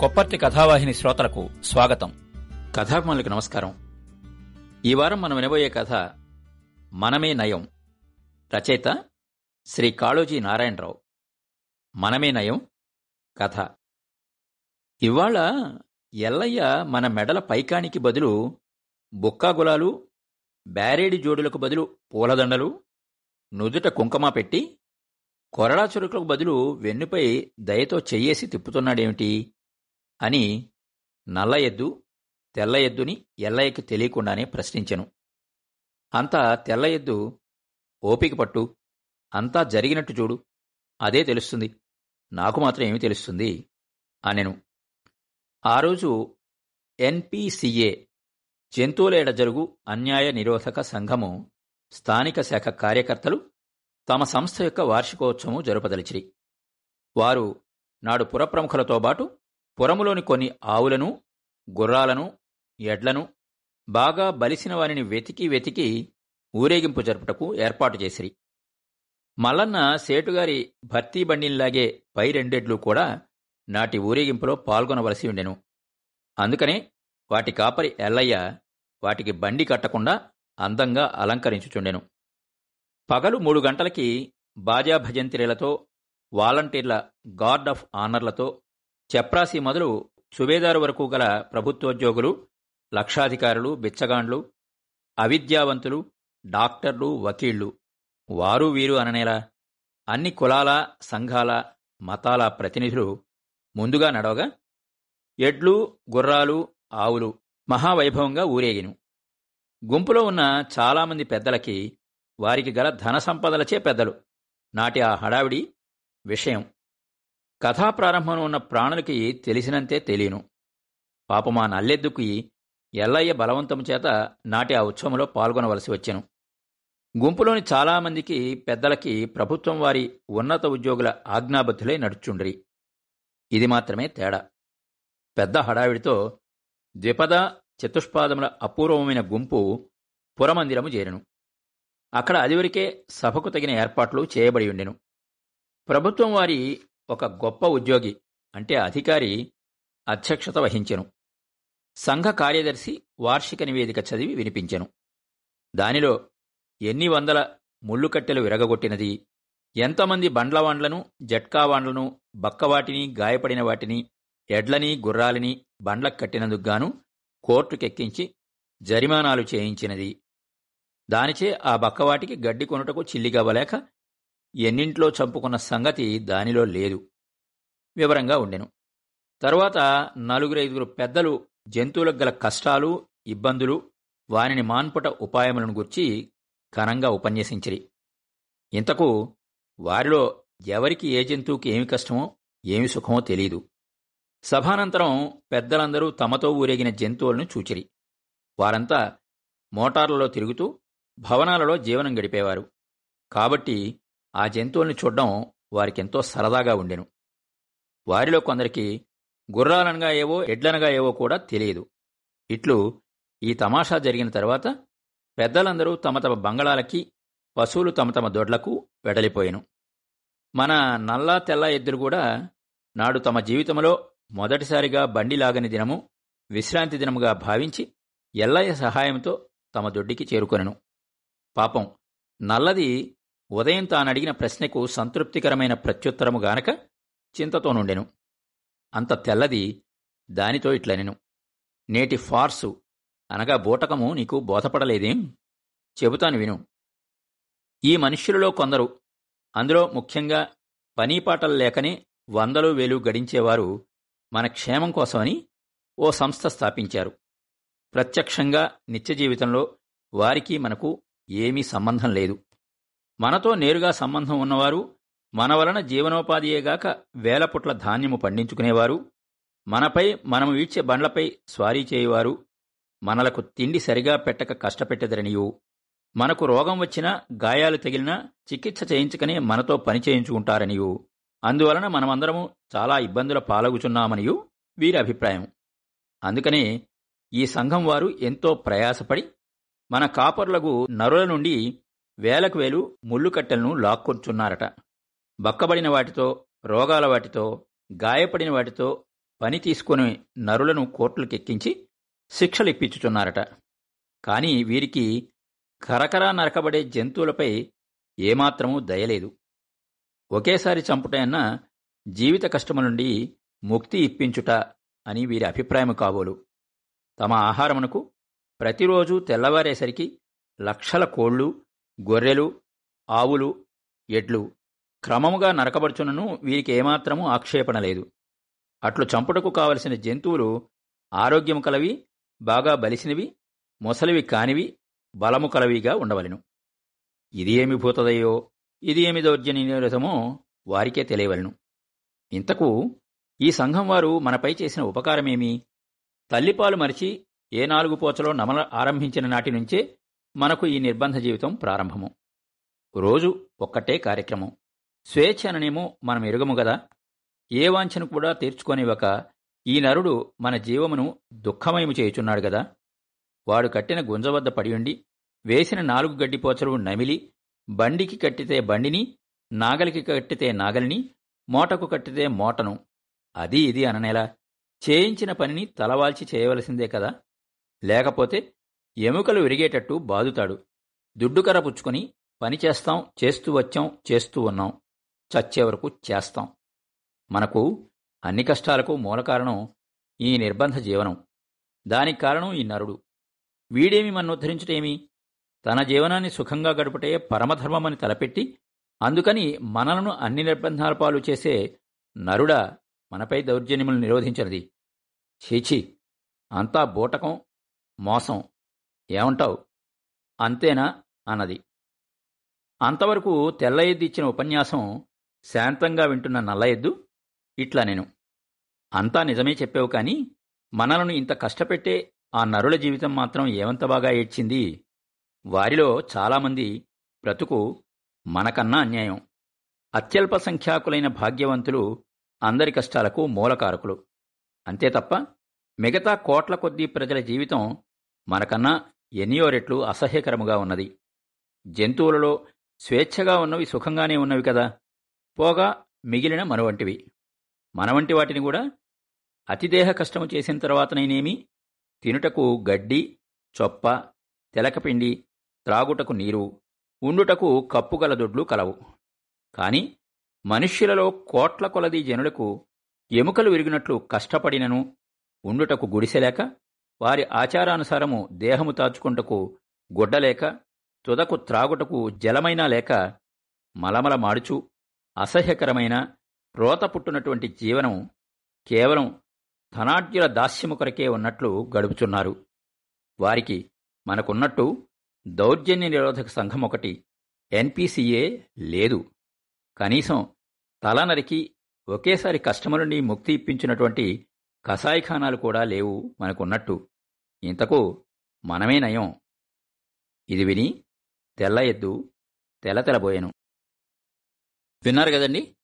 కొప్పర్తి కథావాహిని శ్రోతలకు స్వాగతం. కథాభిమానులకు నమస్కారం. ఈ వారం మనం వినబోయే కథ మనమే నయం. రచయిత శ్రీ కాళోజీ నారాయణరావు. మనమే నయం కథ. ఇవాళ ఎల్లయ్య మన మెడల పైకానికి బదులు బుక్కాగులాలు బ్యారేడి జోడులకు బదులు పూలదండలు నుదుట కుంకుమ పెట్టి కొరడా చురుకులకు బదులు వెన్నుపై దయతో చెయ్యేసి తిప్పుతున్నాడేమిటి? అని నల్ల ఎద్దు తెల్ల ఎద్దుని ఎల్లయ్యకి తెలియకుండానే ప్రశ్నించెను. అంతా తెల్ల ఎద్దు ఓపిక పట్టు అంతా జరిగినట్టు చూడు అదే తెలుస్తుంది. నాకు మాత్రం ఏమి తెలుస్తుంది అనెను. ఆ రోజు ఎన్పిసిఏ జంతువులేడ జరుగు అన్యాయ నిరోధక సంఘము స్థానిక శాఖ కార్యకర్తలు తమ సంస్థ యొక్క వార్షికోత్సవం జరుపదలిచిరి. వారు నాడు పురప్రముఖులతో బాటు పురములోని కొన్ని ఆవులను గుర్రాలను ఎడ్లను బాగా బలిసిన వారిని వెతికి వెతికి ఊరేగింపు జరుపుటకు ఏర్పాటు చేసిరి. మల్లన్న సేటుగారి భర్తీ బండిల్లాగే పై రెండెడ్లు కూడా నాటి ఊరేగింపులో పాల్గొనవలసి ఉండెను. అందుకనే వాటి కాపరి ఎల్లయ్య వాటికి బండి కట్టకుండా అందంగా అలంకరించుచుండెను. పగలు మూడు గంటలకి బాజా భజంతిరీలతో వాలంటీర్ల గార్డ్ ఆఫ్ ఆనర్లతో చెప్రాసి మొదలు సుబేదారు వరకు గల ప్రభుత్వోద్యోగులు లక్షాధికారులు బిచ్చగాండ్లు అవిద్యావంతులు డాక్టర్లు వకీళ్ళు వారు వీరు అననేలా అన్ని కులాల సంఘాల మతాల ప్రతినిధులు ముందుగా నడవగా ఎడ్లు గుర్రాలు ఆవులు మహావైభవంగా ఊరేగిను. గుంపులో ఉన్న చాలామంది పెద్దలకి వారికి గల ధన సంపదలచే పెద్దలు. నాటి ఆ హడావిడి విషయం. కథాప్రారంభంలో ఉన్న ప్రాణులకి తెలిసినంతే తెలియను. పాపమా నల్లెద్దుకి ఎల్లయ్య బలవంతం చేత నాటి ఆ ఉత్సవంలో పాల్గొనవలసి వచ్చాను. గుంపులోని చాలామందికి పెద్దలకి ప్రభుత్వం వారి ఉన్నత ఉద్యోగుల ఆజ్ఞాబద్ధులై నడుచుండ్రి. ఇది మాత్రమే తేడా. పెద్ద హడావిడితో ద్విపద చతుష్పాదముల అపూర్వమైన గుంపు పురమందిరము చేరెను. అక్కడ అదివరకే సభకు తగిన ఏర్పాట్లు చేయబడి ఉండెను. ప్రభుత్వం వారి ఒక గొప్ప ఉద్యోగి అంటే అధికారి అధ్యక్షత వహించెను. సంఘ కార్యదర్శి వార్షిక నివేదిక చదివి వినిపించెను. దానిలో ఎన్ని వందల ముళ్ళుకట్టెలు విరగగొట్టినది ఎంతమంది బండ్లవాండ్లను జట్కావాండ్లను బక్కవాటిని గాయపడిన వాటిని ఎడ్లని గుర్రాలని బండ్లకు కట్టినందుకు గాను కోర్టుకెక్కించి జరిమానాలు చేయించినది. దానిచే ఆ బక్కవాటికి గడ్డి కొనుటకు చిల్లిగవ్వలేక ఎన్నింట్లో చంపుకున్న సంగతి దానిలో లేదు. వివరంగా ఉండెను. తరువాత నలుగురైదుగురు పెద్దలు జంతువులకు గల కష్టాలు ఇబ్బందులు వానిని మాన్పుట ఉపాయములను గుర్చి ఘనంగా ఉపన్యసించిరి. ఇంతకు వారిలో ఎవరికి ఏ జంతువుకి ఏమి కష్టమో ఏమి సుఖమో తెలియదు సభానంతరం పెద్దలందరూ తమతో ఊరేగిన జంతువులను చూచిరి. వారంతా మోటార్లలో తిరుగుతూ భవనాలలో జీవనం గడిపేవారు. కాబట్టి ఆ జంతువుల్ని చూడడం వారికెంతో సరదాగా ఉండెను. వారిలో కొందరికి గుర్రాలనగా ఏవో ఎడ్లనగా ఏవో కూడా తెలియదు. ఇట్లు ఈ తమాషా జరిగిన తర్వాత పెద్దలందరూ తమ తమ బంగళాలకి పశువులు తమ తమ దొడ్లకు వెడలిపోయెను. మన నల్లా తెల్ల ఎద్దులు కూడా నాడు తమ జీవితంలో మొదటిసారిగా బండి లాగని దినము విశ్రాంతి దినముగా భావించి ఎల్లయ్య సహాయంతో తమ దొడ్డికి చేరుకొనెను. పాపం నల్లది ఉదయం తానడిగిన ప్రశ్నకు సంతృప్తికరమైన ప్రత్యుత్తరము గానక చింతతో నుండెను. అంత తెల్లది దానితో ఇట్లనెను. నేటి ఫార్సు అనగా బూటకము నీకు బోధపడలేదేం? చెబుతాను విను. ఈ మనుష్యులలో కొందరు అందులో ముఖ్యంగా పనీపాటలు లేకనే వందలు వేలు గడించేవారు మన క్షేమం కోసమని ఓ సంస్థ స్థాపించారు. ప్రత్యక్షంగా నిత్య జీవితంలో వారికి మనకు ఏమీ సంబంధం లేదు. మనతో నేరుగా సంబంధం ఉన్నవారు మన వలన జీవనోపాధియేగాక వేల పుట్ల ధాన్యము పండించుకునేవారు మనపై మనము వీడ్చే బండ్లపై స్వారీ చేయువారు మనలకు తిండి సరిగా పెట్టక కష్టపెట్టెదరనియు మనకు రోగం వచ్చినా గాయాలు తగిలినా చికిత్స చేయించుకనే మనతో పని చేయించుకుంటారనియు అందువలన మనమందరము చాలా ఇబ్బందుల పాలగుచున్నామనియు వీరి అభిప్రాయం. అందుకనే ఈ సంఘం వారు ఎంతో ప్రయాసపడి మన కాపరులకు నరుల నుండి వేలకు వేలు ముళ్ళు కట్టెలను లాక్కొంచున్నారట. బక్కబడిన వాటితో రోగాల వాటితో గాయపడిన వాటితో పని తీసుకుని నరులను కోర్టులకెక్కించి శిక్షలు ఇప్పించుచున్నారట కాని వీరికి కరకరా నరకబడే జంతువులపై ఏమాత్రమూ దయలేదు. ఒకేసారి చంపుటయన్న జీవిత కష్టము నుండి ముక్తి ఇప్పించుట అని వీరి అభిప్రాయం కాబోలు. తమ ఆహారమునకు ప్రతిరోజు తెల్లవారేసరికి లక్షల కోళ్ళు గొర్రెలు ఆవులు ఎడ్లు క్రమముగా నరకబడుచునను వీరికి ఏమాత్రము ఆక్షేపణ లేదు. అట్లు చంపుటకు కావలసిన జంతువులు ఆరోగ్యము కలవి బాగా బలిసినవి మొసలివి కానివి బలము కలవిగా ఉండవలెను. ఇది ఏమి భూతదయో ఇది ఏమి దౌర్జన్యరథమో వారికే తెలియవలను. ఇంతకు ఈ సంఘం వారు మనపై చేసిన ఉపకారమేమి? తల్లిపాలు మరిచి ఏ నాలుగు పోచలో నమల ఆరంభించిన నాటి నుంచే మనకు ఈ నిర్బంధ జీవితం ప్రారంభము. రోజు ఒక్కటే కార్యక్రమం. స్వేచ్ఛ అననేమో మనం ఎరుగము గదా. ఏ వాంఛను కూడా తీర్చుకొనివ్వక ఈ నరుడు మన జీవమును దుఃఖమయము చేయుచున్నాడు గదా. వాడు కట్టిన గుంజ వద్ద పడియుండి వేసిన నాలుగు గడ్డిపోచలు నమిలి బండికి కట్టితే బండిని నాగలికి కట్టితే నాగలిని మోటకు కట్టితే మోటను. అది ఇది అననేలా చేయించిన పనిని తలవాల్చి చేయవలసిందే కదా. లేకపోతే ఎముకలు విరిగేటట్టు బాదుతాడు. దుడ్డుకర పుచ్చుకొని పని చేస్తాం చేస్తూ వచ్చాం చేస్తూ ఉన్నాం. చచ్చే వరకు చేస్తాం. మనకు అన్ని కష్టాలకు మూల కారణం ఈ నిర్బంధ జీవనం. దానికి కారణం ఈ నరుడు. వీడేమి మన్నుద్ధరించుటేమి తన జీవనాన్ని సుఖంగా గడుపుటే పరమధర్మమని తలపెట్టి అందుకని మనలను అన్ని నిర్బంధాల పాలు చేసే నరుడ మనపై దౌర్జన్యములు నిరోధించినది. చీచి అంతా బూటకం మోసం. ఏమంటావు? అంతేనా? అన్నది. అంతవరకు తెల్ల ఎద్దు ఇచ్చిన ఉపన్యాసం శాంతంగా వింటున్న నల్ల ఎద్దు ఇట్లా నేను. అంతా నిజమే చెప్పావు కాని మనలను ఇంత కష్టపెట్టే ఆ నరుల జీవితం మాత్రం ఏమంత బాగా ఏడ్చింది? వారిలో చాలామంది బ్రతుకు మనకన్నా అన్యాయం. అత్యల్ప సంఖ్యాకులైన భాగ్యవంతులు అందరి కష్టాలకు మూలకారకులు. అంతే తప్ప మిగతా కోట్ల కొద్దీ ప్రజల జీవితం మనకన్నా ఎన్నియో రెట్లు అసహ్యకరముగా ఉన్నది. జంతువులలో స్వేచ్ఛగా ఉన్నవి సుఖంగానే ఉన్నవి కదా. పోగా మిగిలిన మనవంటివి. మనవంటి వాటిని కూడా అతిదేహ కష్టము చేసిన తర్వాతనైనేమి తినుటకు గడ్డి చొప్ప తెలకపిండి త్రాగుటకు నీరు ఉండుటకు కప్పుగల దొడ్లు కలవు. కాని మనుష్యులలో కోట్ల కొలది జనులకు ఎముకలు విరిగినట్లు కష్టపడినను ఉండుటకు గుడిసెలేక వారి ఆచారానుసారము దేహము తాచుకుంటకు గుడ్డలేక తుదకు త్రాగుటకు జలమైనా లేక మలమల మాడుచు అసహ్యకరమైన రోత పుట్టునటువంటి జీవనం కేవలం ధనాఢ్యుల దాస్యము కొరకే ఉన్నట్లు గడుపుచున్నారు. వారికి మనకున్నట్టు దౌర్జన్య నిరోధక సంఘం ఒకటి ఎన్పిసిఏ లేదు. కనీసం తల నరికి ఒకేసారి కష్టము నుండి ముక్తి ఇప్పించినటువంటి కషాయిఖానాలు కూడా లేవు మనకున్నట్టు. ఇంతకు మనమే నయం. ఇది విని తెల్ల ఎద్దు తెల తెలబోయాను విన్నారు కదండి?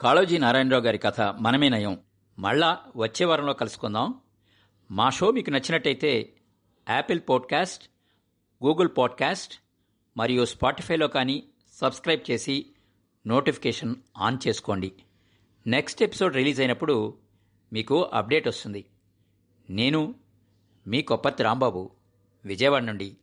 కాళోజీ నారాయణరావు గారి కథ మనమే నయం. మళ్ళా వచ్చే వారంలో కలుసుకుందాం. మా షో మీకు నచ్చినట్టయితే యాపిల్ పాడ్కాస్ట్ గూగుల్ పాడ్కాస్ట్ మరియు స్పాటిఫైలో కానీ సబ్స్క్రైబ్ చేసి నోటిఫికేషన్ ఆన్ చేసుకోండి. నెక్స్ట్ ఎపిసోడ్ రిలీజ్ అయినప్పుడు మీకు అప్డేట్ వస్తుంది. నేను మీ కొప్పతి రాంబాబు విజయవాడ నుండి